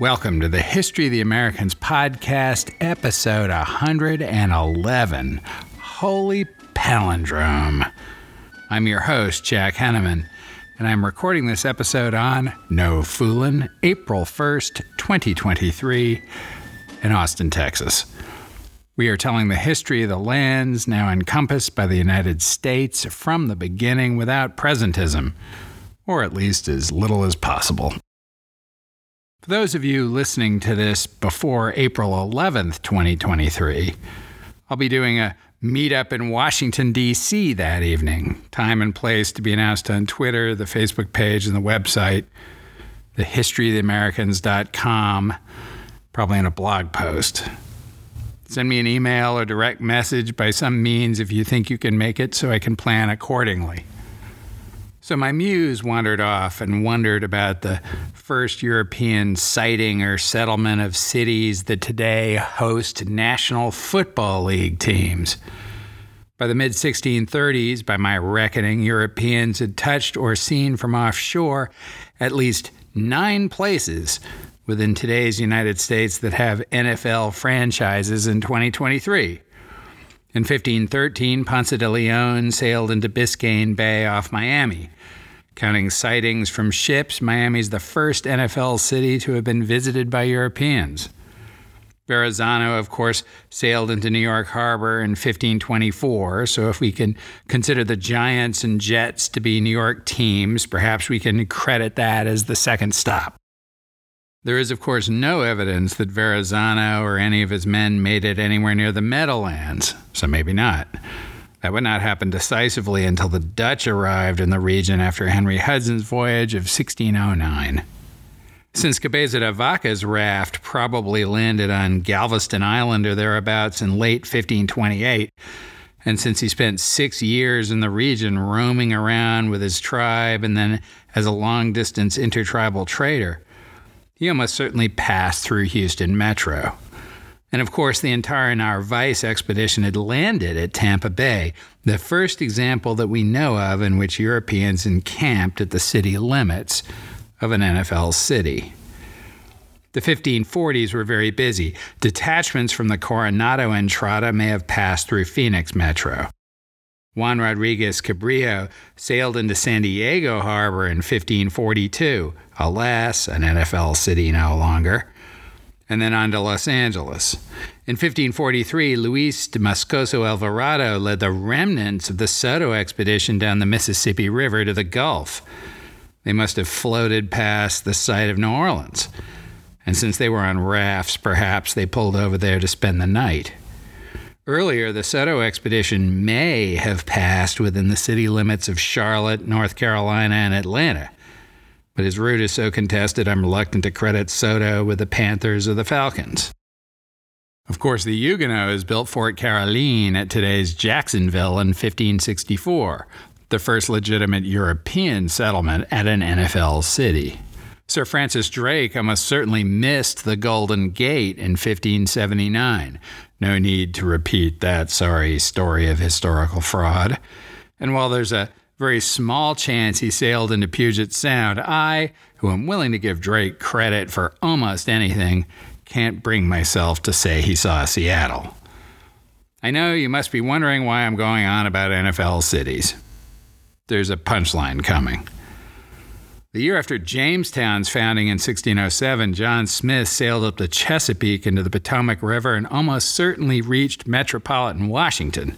Welcome to the History of the Americans podcast, episode 111. Holy palindrome. I'm your host, Jack Henneman, and I'm recording this episode on No Foolin', April 1st, 2023, in Austin, Texas. We are telling the history of the lands now encompassed by the United States from the beginning without presentism, or at least as little as possible. For those of you listening to this before April 11th, 2023, I'll be doing a meetup in Washington, D.C. that evening. Time and place to be announced on Twitter, the Facebook page, and the website, thehistoryoftheamericans.com, probably in a blog post. Send me an email or direct message by some means if you think you can make it so I can plan accordingly. So my muse wandered off and wondered about the first European sighting or settlement of cities that today host National Football League teams. By the mid 1630s, by my reckoning, Europeans had touched or seen from offshore at least nine places within today's United States that have NFL franchises in 2023. In 1513, Ponce de Leon sailed into Biscayne Bay off Miami. Counting sightings from ships, Miami is the first NFL city to have been visited by Europeans. Verrazano, of course, sailed into New York Harbor in 1524, so if we can consider the Giants and Jets to be New York teams, perhaps we can credit that as the second stop. There is, of course, no evidence that Verrazano or any of his men made it anywhere near the Meadowlands, so maybe not. That would not happen decisively until the Dutch arrived in the region after Henry Hudson's voyage of 1609. Since Cabeza de Vaca's raft probably landed on Galveston Island or thereabouts in late 1528, and since he spent six years in the region roaming around with his tribe and then as a long distance intertribal trader, he almost certainly passed through Houston Metro. And of course, the entire Narvaez expedition had landed at Tampa Bay, the first example that we know of in which Europeans encamped at the city limits of an NFL city. The 1540s were very busy. Detachments from the Coronado Entrada may have passed through Phoenix Metro. Juan Rodriguez Cabrillo sailed into San Diego Harbor in 1542, alas, an NFL city no longer and then on to Los Angeles. In 1543, Luis de Moscoso Alvarado led the remnants of the Soto expedition down the Mississippi River to the Gulf. They must have floated past the site of New Orleans. And since they were on rafts, perhaps they pulled over there to spend the night. Earlier, the Soto expedition may have passed within the city limits of Charlotte, North Carolina, and Atlanta but his route is so contested I'm reluctant to credit Soto with the Panthers or the Falcons. Of course, the Huguenots built Fort Caroline at today's Jacksonville in 1564, the first legitimate European settlement at an NFL city. Sir Francis Drake almost certainly missed the Golden Gate in 1579. No need to repeat that sorry story of historical fraud. And while there's a very small chance he sailed into Puget Sound, I, who am willing to give Drake credit for almost anything, can't bring myself to say he saw Seattle. I know you must be wondering why I'm going on about NFL cities. There's a punchline coming. The year after Jamestown's founding in 1607, John Smith sailed up the Chesapeake into the Potomac River and almost certainly reached metropolitan Washington.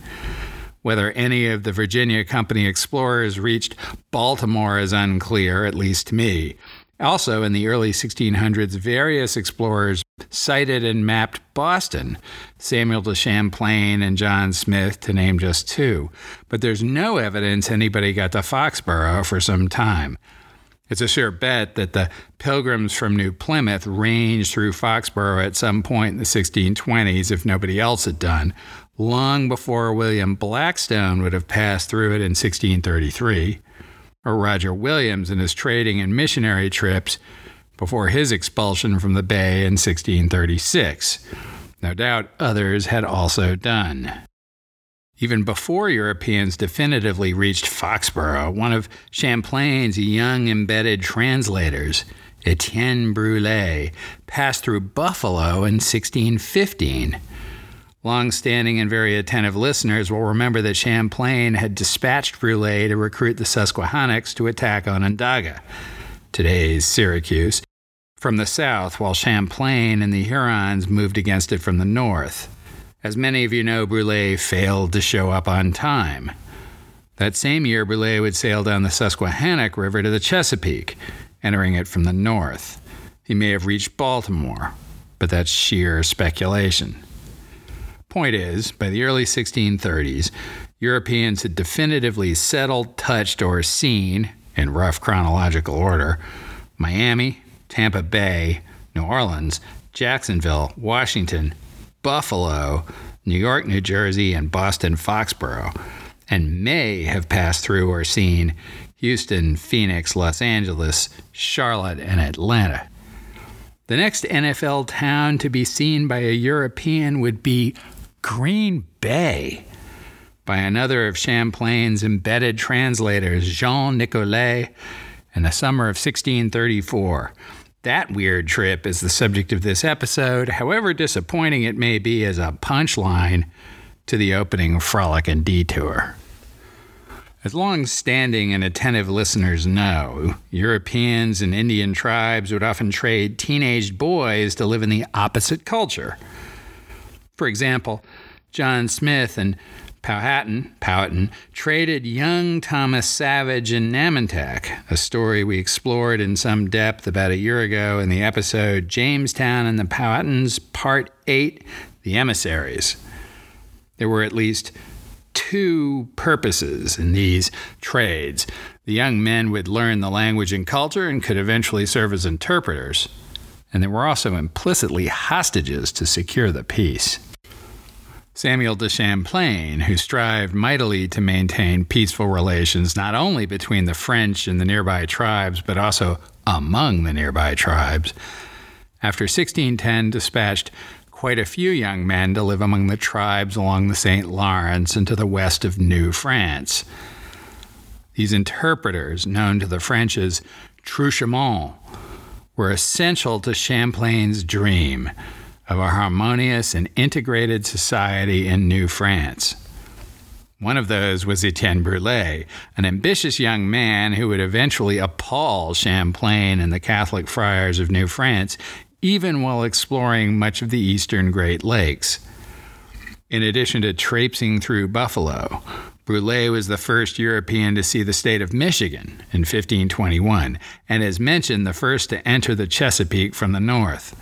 Whether any of the Virginia Company explorers reached Baltimore is unclear, at least to me. Also, in the early 1600s, various explorers sighted and mapped Boston, Samuel de Champlain and John Smith, to name just two. But there's no evidence anybody got to Foxborough for some time. It's a sure bet that the pilgrims from New Plymouth ranged through Foxborough at some point in the 1620s if nobody else had done, long before William Blackstone would have passed through it in 1633, or Roger Williams in his trading and missionary trips before his expulsion from the Bay in 1636. No doubt others had also done. Even before Europeans definitively reached Foxborough, one of Champlain's young embedded translators, Etienne Brule, passed through Buffalo in 1615. Long standing and very attentive listeners will remember that Champlain had dispatched Brule to recruit the Susquehannocks to attack Onondaga, today's Syracuse, from the south, while Champlain and the Hurons moved against it from the north. As many of you know, Brule failed to show up on time. That same year, Brule would sail down the Susquehannock River to the Chesapeake, entering it from the north. He may have reached Baltimore, but that's sheer speculation. Point is, by the early 1630s, Europeans had definitively settled, touched, or seen, in rough chronological order, Miami, Tampa Bay, New Orleans, Jacksonville, Washington, Buffalo, New York, New Jersey, and Boston Foxborough, and may have passed through or seen Houston, Phoenix, Los Angeles, Charlotte, and Atlanta. The next NFL town to be seen by a European would be Green Bay by another of Champlain's embedded translators, Jean Nicolet, in the summer of 1634. That weird trip is the subject of this episode, however disappointing it may be as a punchline to the opening frolic and detour. As long standing and attentive listeners know, Europeans and Indian tribes would often trade teenaged boys to live in the opposite culture. For example, John Smith and Powhatan, Powhatan traded young Thomas Savage in Namontack, a story we explored in some depth about a year ago in the episode Jamestown and the Powhatans, Part 8 The Emissaries. There were at least two purposes in these trades. The young men would learn the language and culture and could eventually serve as interpreters. And they were also implicitly hostages to secure the peace. Samuel de Champlain, who strived mightily to maintain peaceful relations not only between the French and the nearby tribes, but also among the nearby tribes, after 1610 dispatched quite a few young men to live among the tribes along the St. Lawrence and to the west of New France. These interpreters, known to the French as truchements, were essential to Champlain's dream of a harmonious and integrated society in New France. One of those was Etienne Brule, an ambitious young man who would eventually appall Champlain and the Catholic friars of New France, even while exploring much of the eastern Great Lakes. In addition to traipsing through Buffalo, Brule was the first European to see the state of Michigan in 1521, and as mentioned, the first to enter the Chesapeake from the north.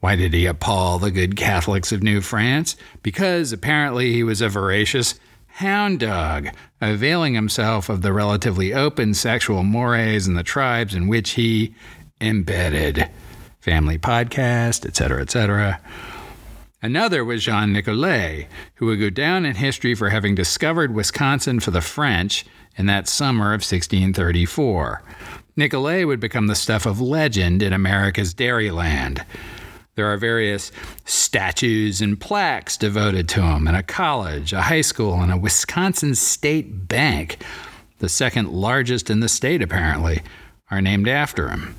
Why did he appall the good Catholics of New France? Because apparently he was a voracious hound dog, availing himself of the relatively open sexual mores in the tribes in which he embedded. Family podcast, etc., etc. Another was Jean Nicolet, who would go down in history for having discovered Wisconsin for the French in that summer of 1634. Nicolet would become the stuff of legend in America's Dairyland. There are various statues and plaques devoted to him, and a college, a high school, and a Wisconsin State Bank, the second largest in the state apparently, are named after him.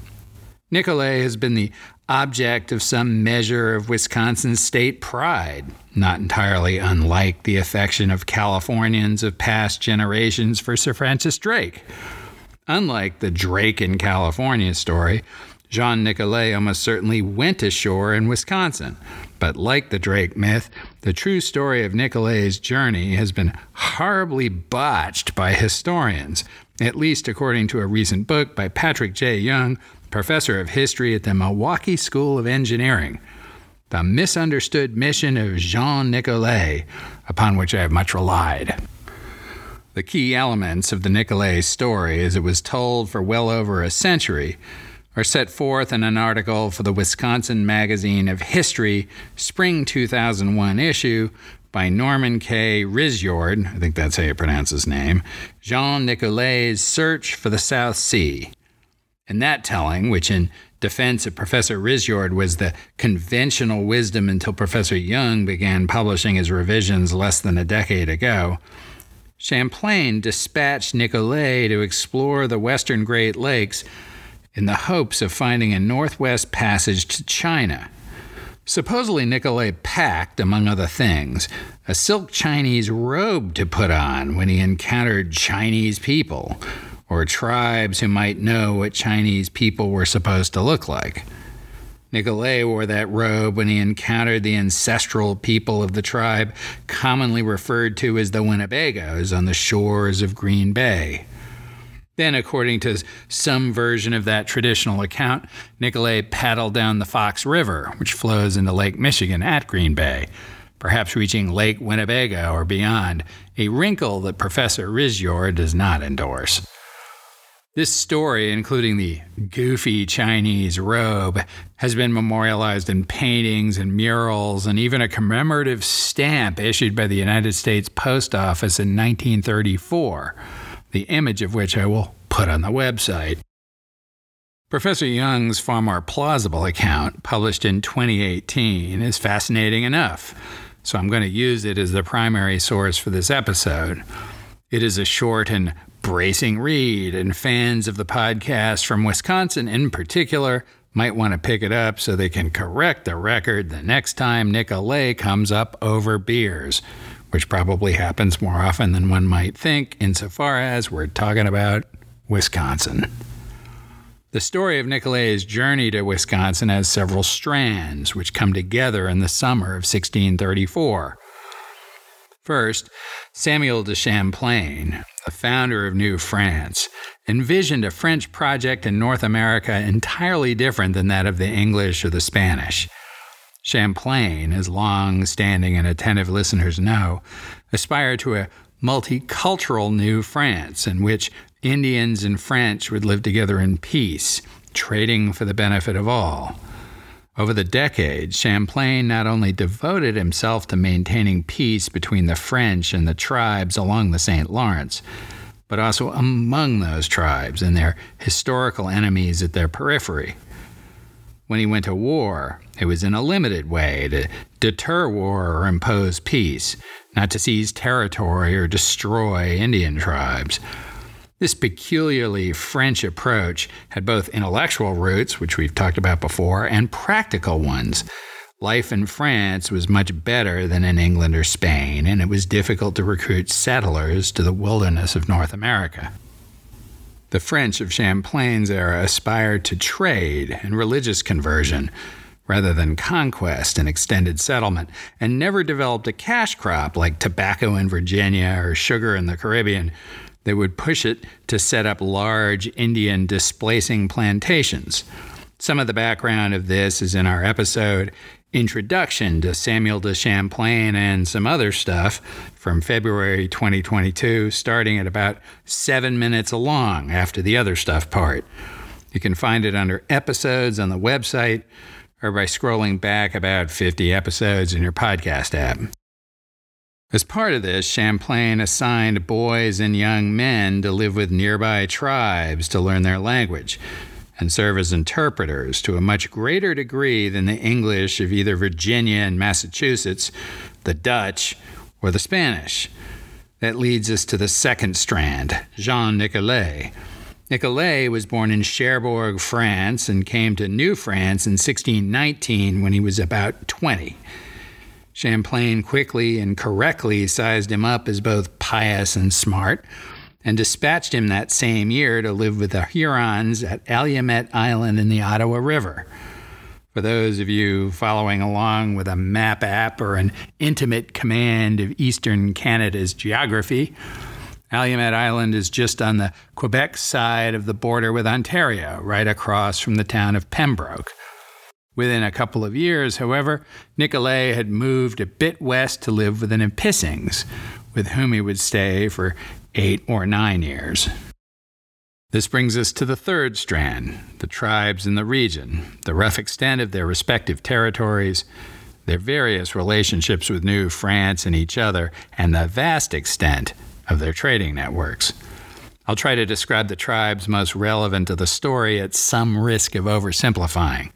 Nicolet has been the object of some measure of Wisconsin state pride, not entirely unlike the affection of Californians of past generations for Sir Francis Drake. Unlike the Drake in California story, Jean Nicolet almost certainly went ashore in Wisconsin. But like the Drake myth, the true story of Nicolet's journey has been horribly botched by historians, at least according to a recent book by Patrick J. Jung, professor of history at the Milwaukee School of Engineering. The misunderstood mission of Jean Nicolet, upon which I have much relied. The key elements of the Nicolet story, as it was told for well over a century, are set forth in an article for the Wisconsin Magazine of History, Spring 2001 issue by Norman K. Risjord, I think that's how you pronounce his name, Jean Nicolet's Search for the South Sea. In that telling, which in defense of Professor Risjord was the conventional wisdom until Professor Jung began publishing his revisions less than a decade ago, Champlain dispatched Nicolet to explore the western Great Lakes in the hopes of finding a northwest passage to China. Supposedly, Nicolet packed, among other things, a silk Chinese robe to put on when he encountered Chinese people, or tribes who might know what Chinese people were supposed to look like. Nicolet wore that robe when he encountered the ancestral people of the tribe commonly referred to as the Winnebagoes, on the shores of Green Bay. Then, according to some version of that traditional account, Nicolet paddled down the Fox River, which flows into Lake Michigan at Green Bay, perhaps reaching Lake Winnebago or beyond, a wrinkle that Professor Risjord does not endorse. This story, including the goofy Chinese robe, has been memorialized in paintings and murals and even a commemorative stamp issued by the United States Post Office in 1934, the image of which I will put on the website. Professor Jung's far more plausible account, published in 2018, is fascinating enough, so I'm going to use it as the primary source for this episode. It is a short and bracing read, and fans of the podcast from Wisconsin in particular might want to pick it up so they can correct the record the next time Nicolet comes up over beers, which probably happens more often than one might think, insofar as we're talking about Wisconsin. The story of Nicolet's journey to Wisconsin has several strands, which come together in the summer of 1634. First, Samuel de Champlain, the founder of New France, envisioned a French project in North America entirely different than that of the English or the Spanish. Champlain, as long standing and attentive listeners know, aspired to a multicultural New France in which Indians and French would live together in peace, trading for the benefit of all. Over the decades, Champlain not only devoted himself to maintaining peace between the French and the tribes along the St. Lawrence, but also among those tribes and their historical enemies at their periphery. When he went to war, it was in a limited way to deter war or impose peace, not to seize territory or destroy Indian tribes. This peculiarly French approach had both intellectual roots, which we've talked about before, and practical ones. Life in France was much better than in England or Spain, and it was difficult to recruit settlers to the wilderness of North America. The French of Champlain's era aspired to trade and religious conversion rather than conquest and extended settlement, and never developed a cash crop like tobacco in Virginia or sugar in the Caribbean, they would push it to set up large Indian displacing plantations. Some of the background of this is in our episode Introduction to Samuel de Champlain and some other stuff from February 2022, starting at about seven minutes along after the other stuff part. You can find it under episodes on the website or by scrolling back about 50 episodes in your podcast app. As part of this, Champlain assigned boys and young men to live with nearby tribes to learn their language and serve as interpreters to a much greater degree than the English of either Virginia and Massachusetts, the Dutch, or the Spanish. That leads us to the second strand, Jean Nicolet. Nicolet was born in Cherbourg, France, and came to New France in 1619 when he was about 20. Champlain quickly and correctly sized him up as both pious and smart, and dispatched him that same year to live with the Hurons at Allumette Island in the Ottawa River. For those of you following along with a map app or an intimate command of Eastern Canada's geography, Allumette Island is just on the Quebec side of the border with Ontario, right across from the town of Pembroke. Within a couple of years, however, Nicolet had moved a bit west to live with the Nipissings, with whom he would stay for eight or nine years. This brings us to the third strand the tribes in the region, the rough extent of their respective territories, their various relationships with New France and each other, and the vast extent of their trading networks. I'll try to describe the tribes most relevant to the story at some risk of oversimplifying.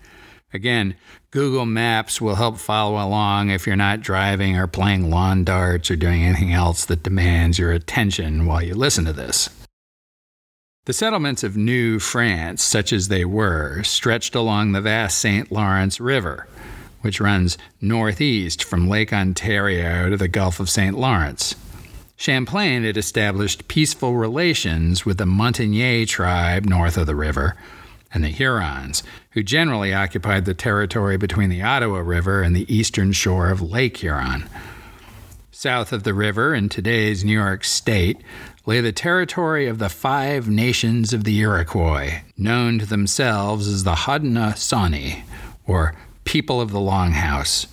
Again, Google Maps will help follow along if you're not driving or playing lawn darts or doing anything else that demands your attention while you listen to this. The settlements of New France, such as they were, stretched along the vast St. Lawrence River, which runs northeast from Lake Ontario to the Gulf of St. Lawrence. Champlain had established peaceful relations with the Montagnais tribe north of the river and the Hurons, who generally occupied the territory between the Ottawa River and the eastern shore of Lake Huron. South of the river, in today's New York State, lay the territory of the five nations of the Iroquois, known to themselves as the Haudenosaunee, or People of the Longhouse.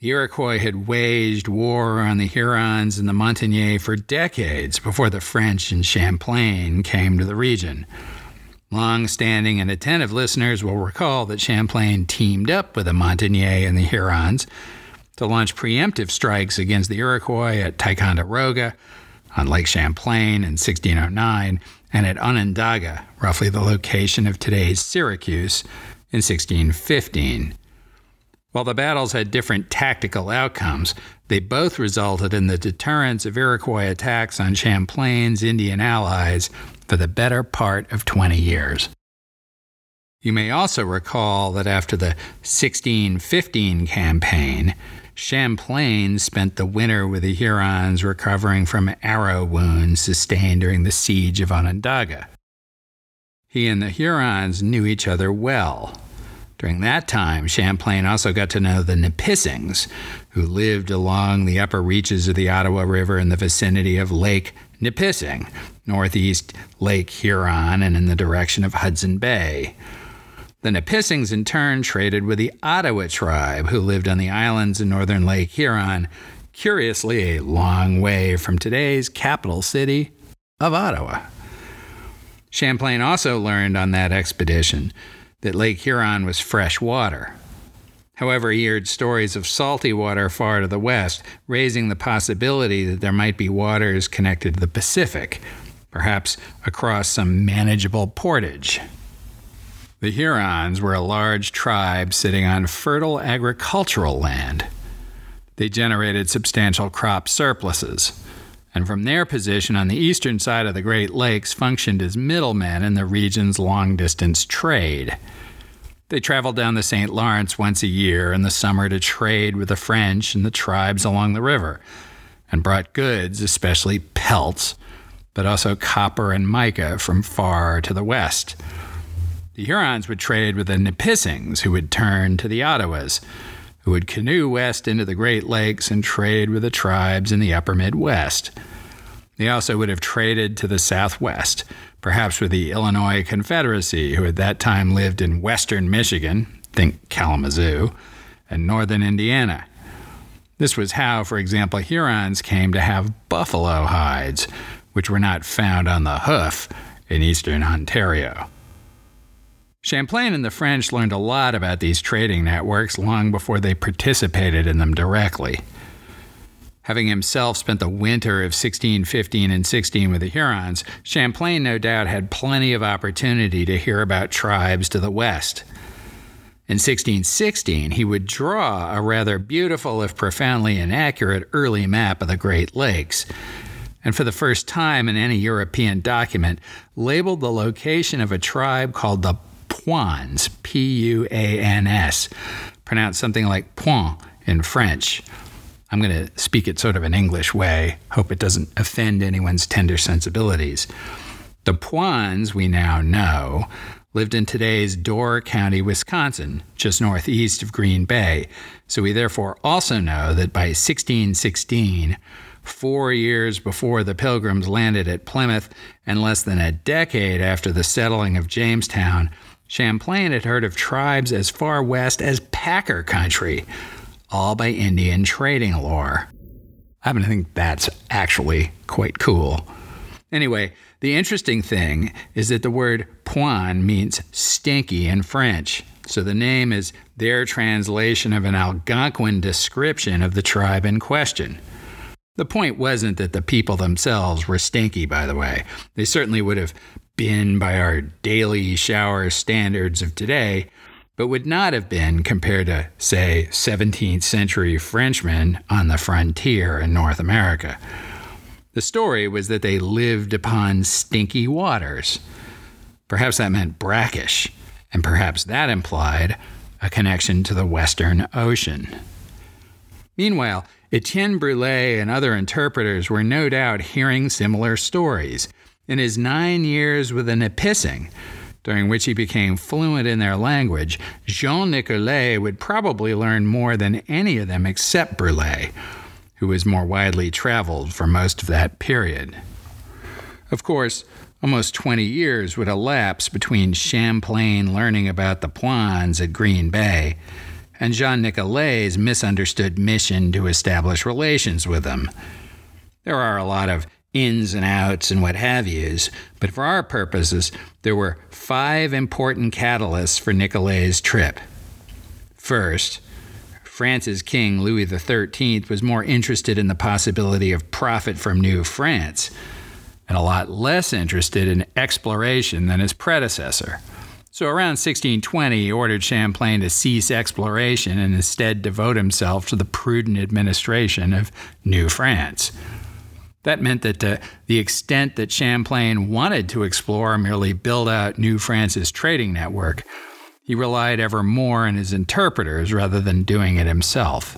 The Iroquois had waged war on the Hurons and the Montagnais for decades before the French and Champlain came to the region. Long standing and attentive listeners will recall that Champlain teamed up with the Montagnais and the Hurons to launch preemptive strikes against the Iroquois at Ticonderoga, on Lake Champlain in 1609, and at Onondaga, roughly the location of today's Syracuse, in 1615. While the battles had different tactical outcomes, they both resulted in the deterrence of Iroquois attacks on Champlain's Indian allies for the better part of 20 years. You may also recall that after the 1615 campaign, Champlain spent the winter with the Hurons recovering from arrow wounds sustained during the siege of Onondaga. He and the Hurons knew each other well. During that time, Champlain also got to know the Nipissings, who lived along the upper reaches of the Ottawa River in the vicinity of Lake Nipissing, northeast Lake Huron, and in the direction of Hudson Bay. The Nipissings, in turn, traded with the Ottawa tribe, who lived on the islands in northern Lake Huron, curiously a long way from today's capital city of Ottawa. Champlain also learned on that expedition that Lake Huron was fresh water. However, he heard stories of salty water far to the west, raising the possibility that there might be waters connected to the Pacific, perhaps across some manageable portage. The Hurons were a large tribe sitting on fertile agricultural land. They generated substantial crop surpluses, and from their position on the eastern side of the Great Lakes functioned as middlemen in the region's long distance trade. They traveled down the St. Lawrence once a year in the summer to trade with the French and the tribes along the river, and brought goods, especially pelts, but also copper and mica from far to the west. The Hurons would trade with the Nipissings, who would turn to the Ottawas, who would canoe west into the Great Lakes and trade with the tribes in the upper Midwest. They also would have traded to the southwest, perhaps with the Illinois Confederacy, who at that time lived in western Michigan, think Kalamazoo, and northern Indiana. This was how, for example, Hurons came to have buffalo hides, which were not found on the hoof in eastern Ontario. Champlain and the French learned a lot about these trading networks long before they participated in them directly. Having himself spent the winter of 1615 and 16 with the Hurons, Champlain no doubt had plenty of opportunity to hear about tribes to the west. In 1616, he would draw a rather beautiful, if profoundly inaccurate, early map of the Great Lakes, and for the first time in any European document, labeled the location of a tribe called the Puans, P U A N S, pronounced something like point in French. I'm going to speak it sort of an English way, hope it doesn't offend anyone's tender sensibilities. The Puans, we now know, lived in today's Door County, Wisconsin, just northeast of Green Bay, so we therefore also know that by 1616, four years before the Pilgrims landed at Plymouth and less than a decade after the settling of Jamestown, Champlain had heard of tribes as far west as Packer country, all by Indian trading lore. I happen to think that's actually quite cool. Anyway, the interesting thing is that the word point means stinky in French, so the name is their translation of an Algonquin description of the tribe in question. The point wasn't that the people themselves were stinky, by the way. They certainly would have been by our daily shower standards of today, but would not have been compared to, say, 17th century Frenchmen on the frontier in North America. The story was that they lived upon stinky waters. Perhaps that meant brackish, and perhaps that implied a connection to the Western Ocean. Meanwhile, Etienne Brulé and other interpreters were no doubt hearing similar stories. In his nine years with the Nipissing, during which he became fluent in their language, Jean Nicolet would probably learn more than any of them except Brulé, who was more widely traveled for most of that period. Of course, almost 20 years would elapse between Champlain learning about the Puans at Green Bay and Jean Nicolet's misunderstood mission to establish relations with them. There are a lot of ins and outs and what have yous, but for our purposes, there were five important catalysts for Nicolet's trip. First, France's king, Louis XIII, was more interested in the possibility of profit from New France and a lot less interested in exploration than his predecessor. So around 1620, he ordered Champlain to cease exploration and instead devote himself to the prudent administration of New France. That meant that to the extent that Champlain wanted to explore or merely build out New France's trading network, he relied ever more on his interpreters rather than doing it himself.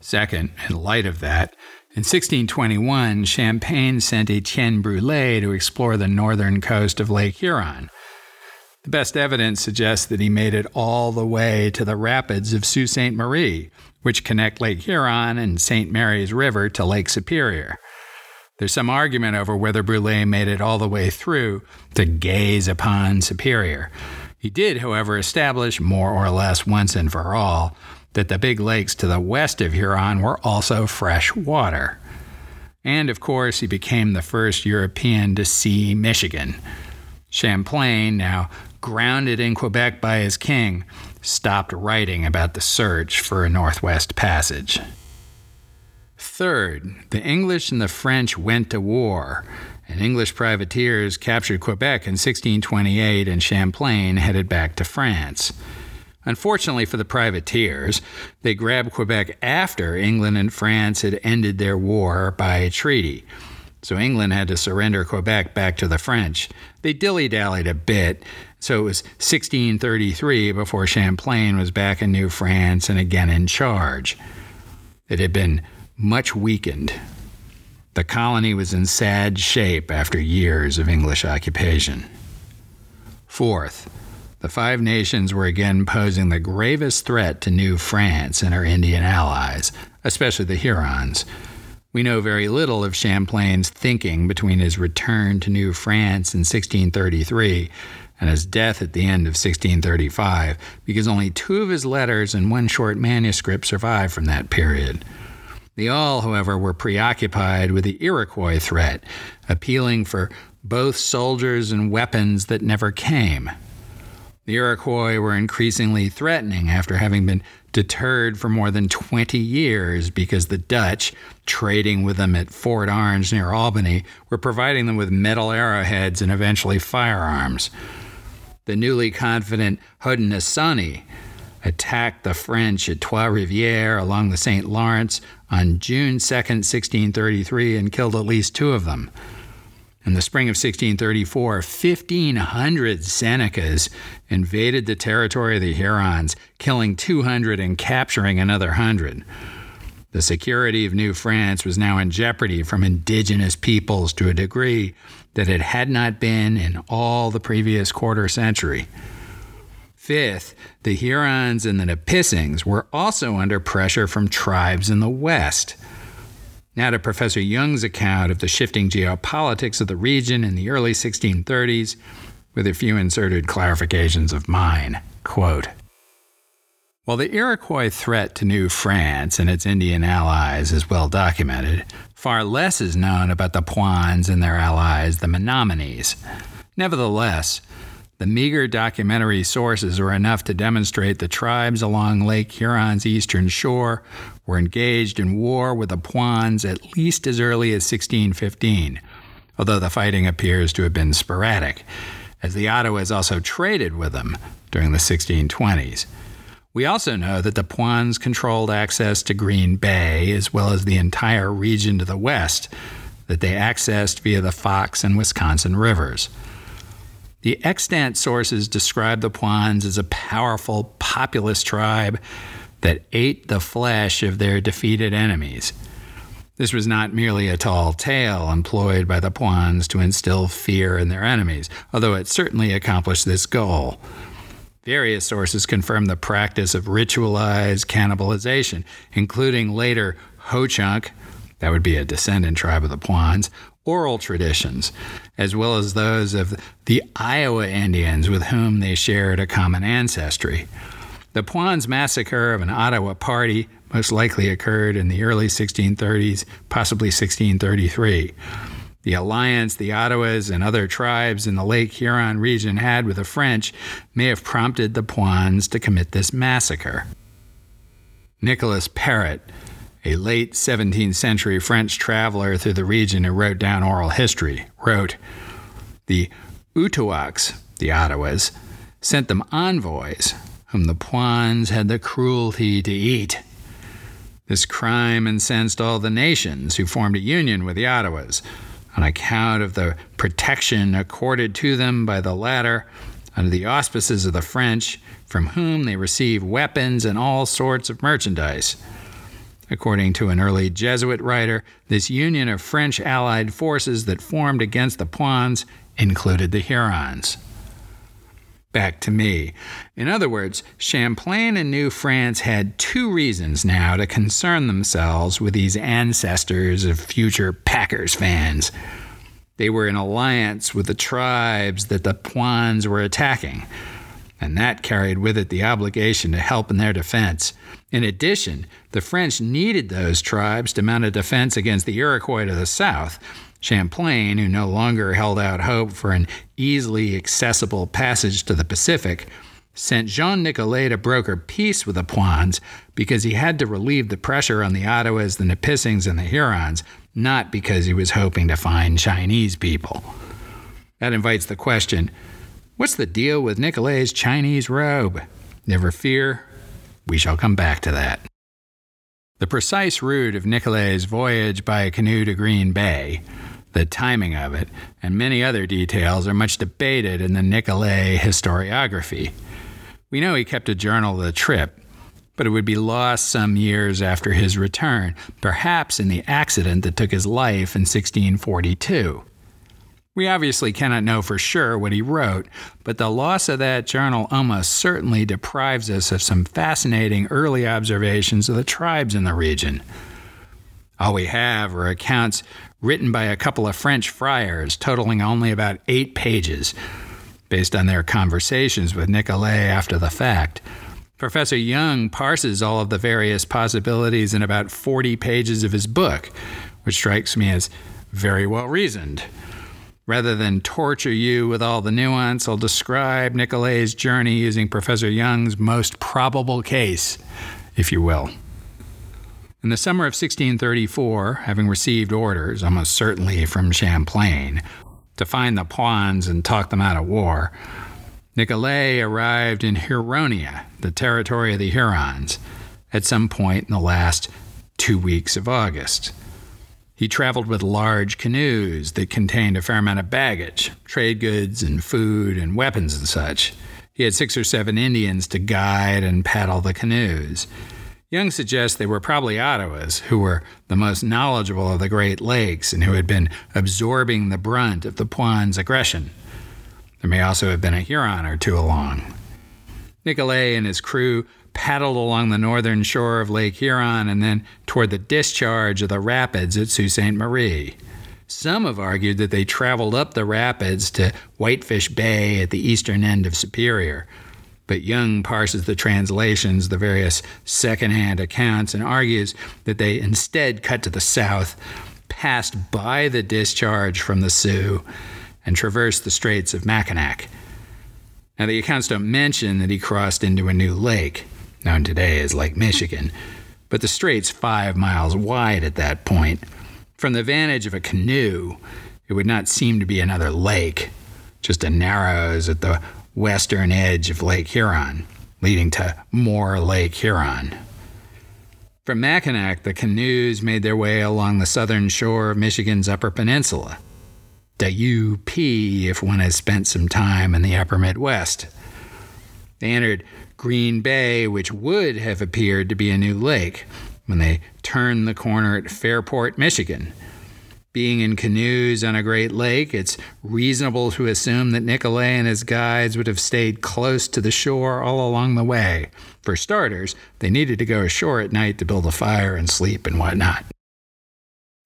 Second, in light of that, in 1621, Champlain sent Etienne Brulé to explore the northern coast of Lake Huron. The best evidence suggests that he made it all the way to the rapids of Sault Ste. Marie, which connect Lake Huron and St. Mary's River to Lake Superior. There's some argument over whether Brulé made it all the way through to gaze upon Superior. He did, however, establish more or less once and for all that the big lakes to the west of Huron were also fresh water. And of course, he became the first European to see Michigan. Champlain, now grounded in Quebec by his king, stopped writing about the search for a Northwest Passage. Third, the English and the French went to war, and English privateers captured Quebec in 1628 and Champlain headed back to France. Unfortunately for the privateers, they grabbed Quebec after England and France had ended their war by a treaty. So England had to surrender Quebec back to the French. They dilly dallied a bit, so it was 1633 before Champlain was back in New France and again in charge. It had been much weakened the colony was in sad shape after years of English occupation. Fourth, the Five Nations were again posing the gravest threat to New France and her Indian allies, especially the Hurons. We know very little of Champlain's thinking between his return to New France in 1633 and his death at the end of 1635, because only two of his letters and one short manuscript survive from that period. They all, however, were preoccupied with the Iroquois threat, appealing for both soldiers and weapons that never came. The Iroquois were increasingly threatening after having been deterred for more than 20 years because the Dutch, trading with them at Fort Orange near Albany, were providing them with metal arrowheads and eventually firearms. The newly confident Haudenosaunee attacked the French at Trois Rivières along the St. Lawrence on June 2, 1633, and killed at least two of them. In the spring of 1634, 1,500 Senecas invaded the territory of the Hurons, killing 200 and capturing another 100. The security of New France was now in jeopardy from indigenous peoples to a degree that it had not been in all the previous quarter century. Fifth, the Hurons and the Nipissings were also under pressure from tribes in the West. Now to Professor Jung's account of the shifting geopolitics of the region in the early 1630s, with a few inserted clarifications of mine. Quote, while the Iroquois threat to New France and its Indian allies is well documented, far less is known about the Puans and their allies, the Menominees. Nevertheless, the meager documentary sources are enough to demonstrate the tribes along Lake Huron's eastern shore were engaged in war with the Puans at least as early as 1615, although the fighting appears to have been sporadic, as the Ottawas also traded with them during the 1620s. We also know that the Puans controlled access to Green Bay as well as the entire region to the west, that they accessed via the Fox and Wisconsin rivers. The extant sources describe the Puans as a powerful, populous tribe that ate the flesh of their defeated enemies. This was not merely a tall tale employed by the Puans to instill fear in their enemies, although it certainly accomplished this goal. Various sources confirm the practice of ritualized cannibalization, including later Ho Chunk, that would be a descendant tribe of the Puans, oral traditions, as well as those of the Iowa Indians with whom they shared a common ancestry. The Puans massacre of an Ottawa party most likely occurred in the early 1630s, possibly 1633. The alliance the Ottawas and other tribes in the Lake Huron region had with the French may have prompted the Puans to commit this massacre. Nicholas Perrot, a late 17th century French traveler through the region who wrote down oral history, wrote The Utoaks, the Ottawas, sent them envoys whom the Puans had the cruelty to eat. This crime incensed all the nations who formed a union with the Ottawas on account of the protection accorded to them by the latter under the auspices of the French, from whom they received weapons and all sorts of merchandise. According to an early Jesuit writer, this union of French allied forces that formed against the Puans included the Hurons. Back to me. In other words, Champlain and New France had two reasons now to concern themselves with these ancestors of future Packers fans. They were in alliance with the tribes that the Puans were attacking, and that carried with it the obligation to help in their defense. In addition, the French needed those tribes to mount a defense against the Iroquois to the south. Champlain, who no longer held out hope for an easily accessible passage to the Pacific, sent Jean Nicolet to broker peace with the Puans because he had to relieve the pressure on the Ottawas, the Nipissings, and the Hurons, not because he was hoping to find Chinese people. That invites the question what's the deal with Nicolet's Chinese robe? Never fear, we shall come back to that. The precise route of Nicolet's voyage by canoe to Green Bay, the timing of it, and many other details are much debated in the Nicolet historiography. We know he kept a journal of the trip, but it would be lost some years after his return, perhaps in the accident that took his life in 1642. We obviously cannot know for sure what he wrote, but the loss of that journal almost certainly deprives us of some fascinating early observations of the tribes in the region. All we have are accounts written by a couple of French friars, totaling only about eight pages, based on their conversations with Nicolet after the fact. Professor Jung parses all of the various possibilities in about 40 pages of his book, which strikes me as very well reasoned. Rather than torture you with all the nuance, I'll describe Nicolet's journey using Professor Jung's most probable case, if you will. In the summer of 1634, having received orders, almost certainly from Champlain, to find the Puans and talk them out of war, Nicolet arrived in Huronia, the territory of the Hurons, at some point in the last two weeks of August. He traveled with large canoes that contained a fair amount of baggage, trade goods and food and weapons and such. He had six or seven Indians to guide and paddle the canoes. Jung suggests they were probably Ottawas, who were the most knowledgeable of the Great Lakes and who had been absorbing the brunt of the Puans' aggression. There may also have been a Huron or two along. Nicolet and his crew paddled along the northern shore of Lake Huron and then toward the discharge of the rapids at Sault Ste. Marie. Some have argued that they traveled up the rapids to Whitefish Bay at the eastern end of Superior. But Jung parses the translations, the various secondhand accounts, and argues that they instead cut to the south, passed by the discharge from the Sault, and traversed the Straits of Mackinac. Now, the accounts don't mention that he crossed into a new lake known today as Lake Michigan, but the strait's five miles wide at that point. From the vantage of a canoe, it would not seem to be another lake, just a narrows at the western edge of Lake Huron, leading to more Lake Huron. From Mackinac, the canoes made their way along the southern shore of Michigan's Upper Peninsula. The UP, if one has spent some time in the upper Midwest. They entered Green Bay, which would have appeared to be a new lake, when they turned the corner at Fairport, Michigan. Being in canoes on a great lake, it's reasonable to assume that Nicolet and his guides would have stayed close to the shore all along the way. For starters, they needed to go ashore at night to build a fire and sleep and whatnot.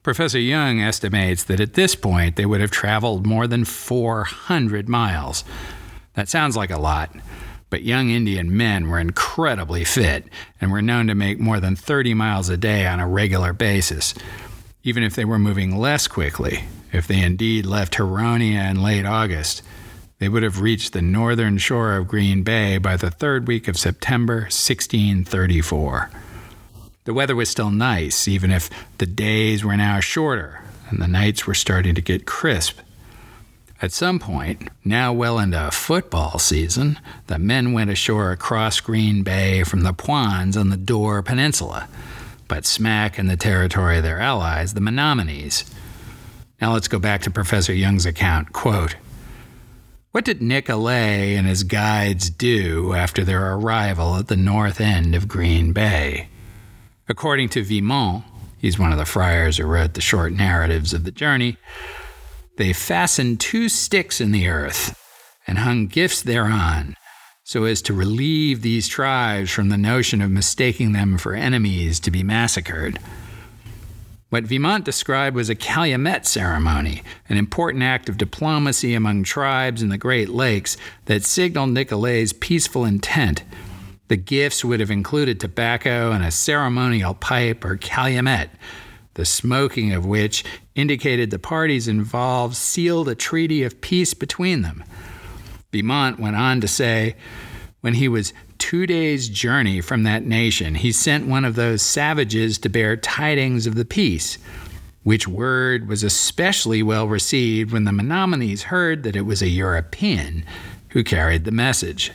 Professor Jung estimates that at this point they would have traveled more than 400 miles. That sounds like a lot, but young Indian men were incredibly fit and were known to make more than 30 miles a day on a regular basis. Even if they were moving less quickly, if they indeed left Huronia in late August, they would have reached the northern shore of Green Bay by the third week of September 1634. The weather was still nice, even if the days were now shorter and the nights were starting to get crisp. At some point, now well into football season, the men went ashore across Green Bay from the Puans on the Door Peninsula, but smack in the territory of their allies, the Menominees. Now let's go back to Professor Jung's account. Quote, what did Nicolet and his guides do after their arrival at the north end of Green Bay? According to Vimont, he's one of the friars who wrote the short narratives of the journey, they fastened two sticks in the earth and hung gifts thereon, so as to relieve these tribes from the notion of mistaking them for enemies to be massacred. What Vimont described was a calumet ceremony, an important act of diplomacy among tribes in the Great Lakes that signaled Nicolet's peaceful intent. The gifts would have included tobacco and a ceremonial pipe or calumet, the smoking of which indicated the parties involved sealed a treaty of peace between them. Vimont went on to say, when he was two days' journey from that nation, he sent one of those savages to bear tidings of the peace, which word was especially well received when the Menominees heard that it was a European who carried the message.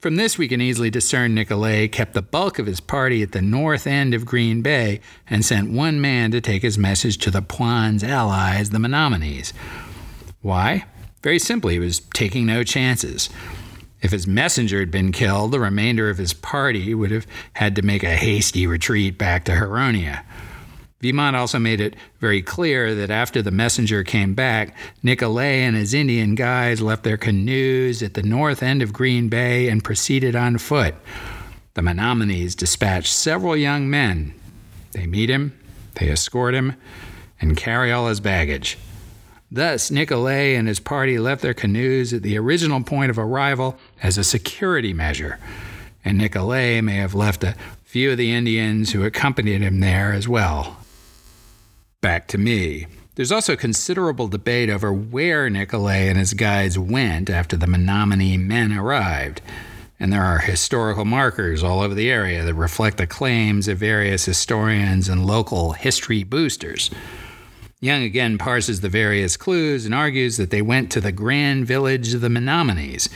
From this, we can easily discern Nicolet kept the bulk of his party at the north end of Green Bay and sent one man to take his message to the Puans' allies, the Menominees. Why? Very simply, he was taking no chances. If his messenger had been killed, the remainder of his party would have had to make a hasty retreat back to Huronia. Vimont also made it very clear that after the messenger came back, Nicolet and his Indian guides left their canoes at the north end of Green Bay and proceeded on foot. The Menominees dispatched several young men. They meet him, they escort him, and carry all his baggage. Thus, Nicolet and his party left their canoes at the original point of arrival as a security measure, and Nicolet may have left a few of the Indians who accompanied him there as well back to me. There's also considerable debate over where Nicolet and his guides went after the Menominee men arrived, and there are historical markers all over the area that reflect the claims of various historians and local history boosters. Jung again parses the various clues and argues that they went to the grand village of the Menominees,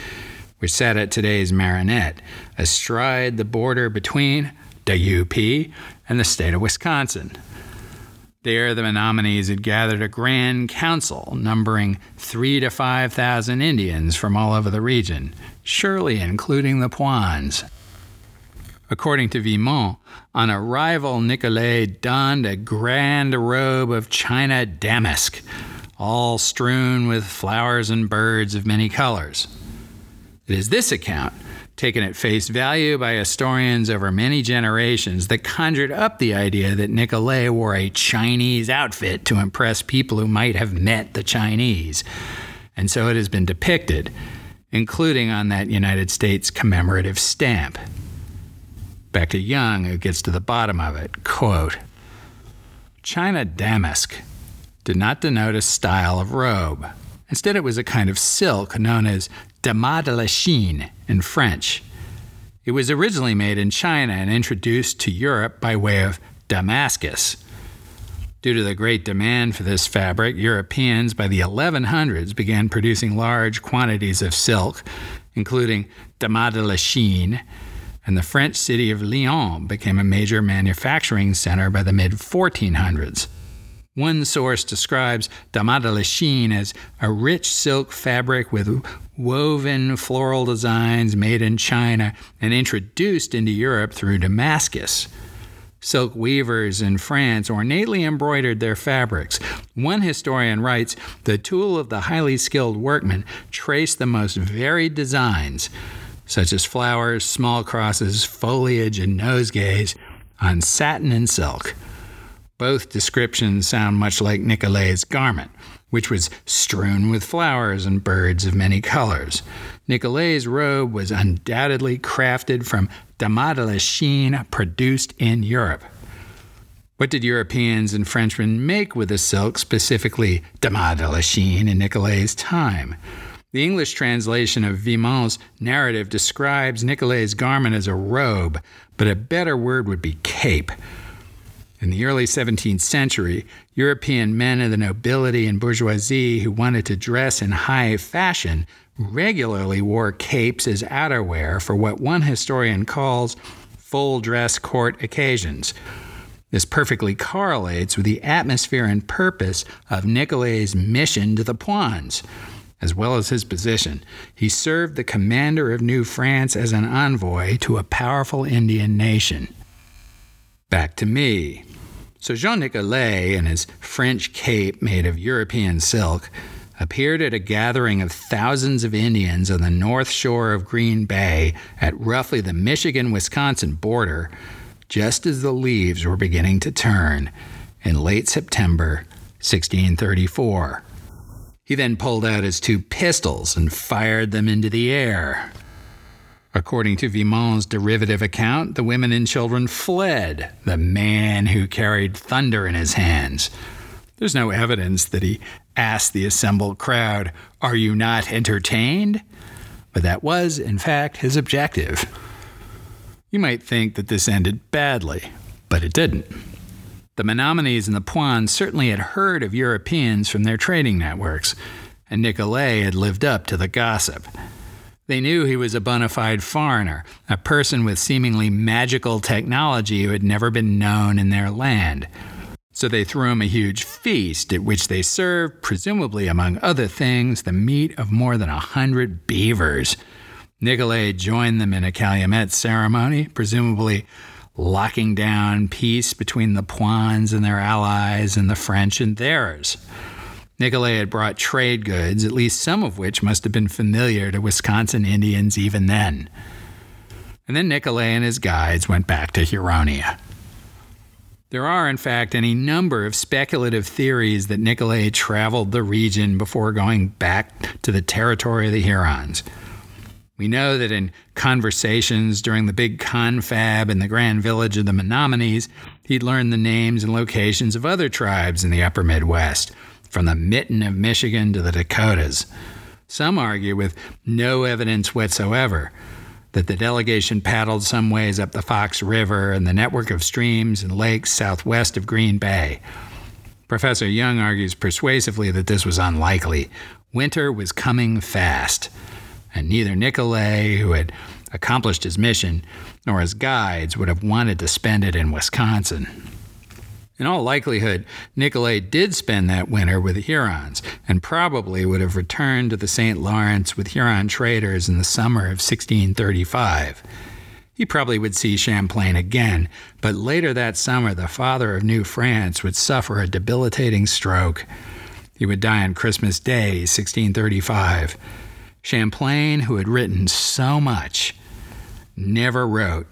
which sat at today's Marinette, astride the border between the UP and the state of Wisconsin. There, the Menominees had gathered a grand council numbering three to five thousand Indians from all over the region, surely including the Puans. According to Vimont, on arrival, Nicolet donned a grand robe of China damask, all strewn with flowers and birds of many colors. It is this account taken at face value by historians over many generations, that conjured up the idea that Nicolet wore a Chinese outfit to impress people who might have met the Chinese. And so it has been depicted, including on that United States commemorative stamp. To Jung, who gets to the bottom of it. Quote China damask did not denote a style of robe. Instead, it was a kind of silk known as damas de la Chine in French. It was originally made in China and introduced to Europe by way of Damascus. Due to the great demand for this fabric, Europeans by the 1100s began producing large quantities of silk, including damas de la Chine, and the French city of Lyon became a major manufacturing center by the mid 1400s. One source describes damas de la Chine as a rich silk fabric with woven floral designs made in China and introduced into Europe through Damascus. Silk weavers in France ornately embroidered their fabrics. One historian writes the tool of the highly skilled workman traced the most varied designs, such as flowers, small crosses, foliage, and nosegays, on satin and silk. Both descriptions sound much like Nicolet's garment, which was strewn with flowers and birds of many colors. Nicolet's robe was undoubtedly crafted from damas de la produced in Europe. What did Europeans and Frenchmen make with the silk, specifically damas de la in Nicolet's time? The English translation of Vimont's narrative describes Nicolet's garment as a robe, but a better word would be cape. In the early 17th century, European men of the nobility and bourgeoisie who wanted to dress in high fashion regularly wore capes as outerwear for what one historian calls full dress court occasions. This perfectly correlates with the atmosphere and purpose of Nicolet's mission to the Puans, as well as his position. He served the commander of New France as an envoy to a powerful Indian nation. Back to me. So Jean Nicolet in his French cape made of European silk appeared at a gathering of thousands of Indians on the north shore of Green Bay at roughly the Michigan Wisconsin border, just as the leaves were beginning to turn in late September 1634. He then pulled out his two pistols and fired them into the air. According to Vimont's derivative account, the women and children fled the man who carried thunder in his hands. There's no evidence that he asked the assembled crowd, Are you not entertained? But that was, in fact, his objective. You might think that this ended badly, but it didn't. The Menominees and the Puans certainly had heard of Europeans from their trading networks, and Nicolet had lived up to the gossip. They knew he was a bona fide foreigner, a person with seemingly magical technology who had never been known in their land. So they threw him a huge feast at which they served, presumably among other things, the meat of more than a hundred beavers. Nicolet joined them in a calumet ceremony, presumably locking down peace between the Puans and their allies and the French and theirs. Nicolet had brought trade goods, at least some of which must have been familiar to Wisconsin Indians even then. And then Nicolet and his guides went back to Huronia. There are, in fact, any number of speculative theories that Nicolet traveled the region before going back to the territory of the Hurons. We know that in conversations during the big confab in the grand village of the Menominees, he'd learned the names and locations of other tribes in the upper Midwest, from the mitten of Michigan to the Dakotas. Some argue, with no evidence whatsoever, that the delegation paddled some ways up the Fox River and the network of streams and lakes southwest of Green Bay. Professor Jung argues persuasively that this was unlikely. Winter was coming fast, and neither Nicolet, who had accomplished his mission, nor his guides would have wanted to spend it in Wisconsin. In all likelihood, Nicolet did spend that winter with the Hurons and probably would have returned to the St. Lawrence with Huron traders in the summer of 1635. He probably would see Champlain again, but later that summer, the father of New France would suffer a debilitating stroke. He would die on Christmas Day, 1635. Champlain, who had written so much, never wrote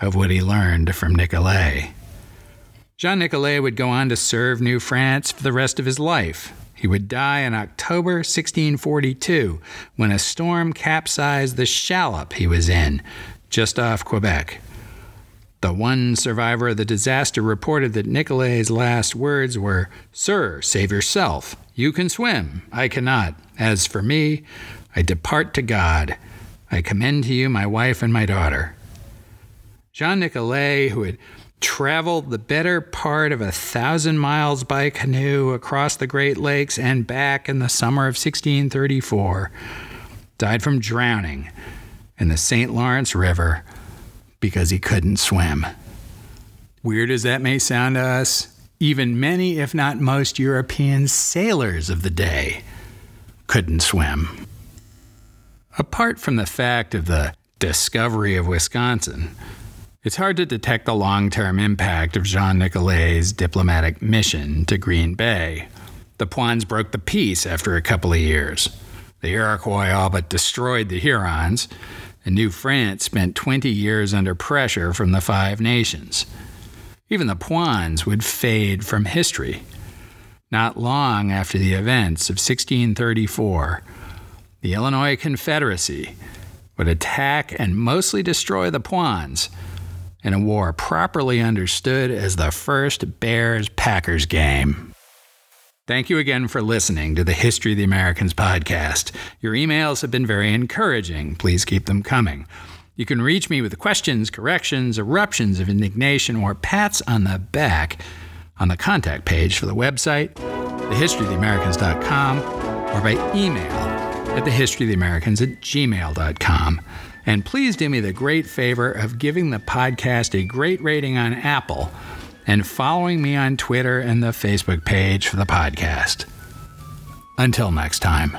of what he learned from Nicolet. Jean Nicolet would go on to serve New France for the rest of his life. He would die in October 1642 when a storm capsized the shallop he was in, just off Quebec. The one survivor of the disaster reported that Nicolet's last words were, Sir, save yourself. You can swim. I cannot. As for me, I depart to God. I commend to you my wife and my daughter. Jean Nicolet, who had traveled the better part of a thousand miles by canoe across the Great Lakes and back in the summer of 1634, died from drowning in the St. Lawrence River because he couldn't swim. Weird as that may sound to us, even many, if not most, European sailors of the day couldn't swim. Apart from the fact of the discovery of Wisconsin, it's hard to detect the long term impact of Jean Nicolet's diplomatic mission to Green Bay. The Puans broke the peace after a couple of years. The Iroquois all but destroyed the Hurons, and New France spent 20 years under pressure from the Five Nations. Even the Puans would fade from history. Not long after the events of 1634, the Illinois Confederacy would attack and mostly destroy the Puans in a war properly understood as the first Bears Packers game. Thank you again for listening to the History of the Americans podcast. Your emails have been very encouraging. Please keep them coming. You can reach me with questions, corrections, eruptions of indignation, or pats on the back on the contact page for the website, thehistoryoftheamericans.com, or by email at thehistoryoftheamericans at gmail.com. And please do me the great favor of giving the podcast a great rating on Apple and following me on Twitter and the Facebook page for the podcast. Until next time.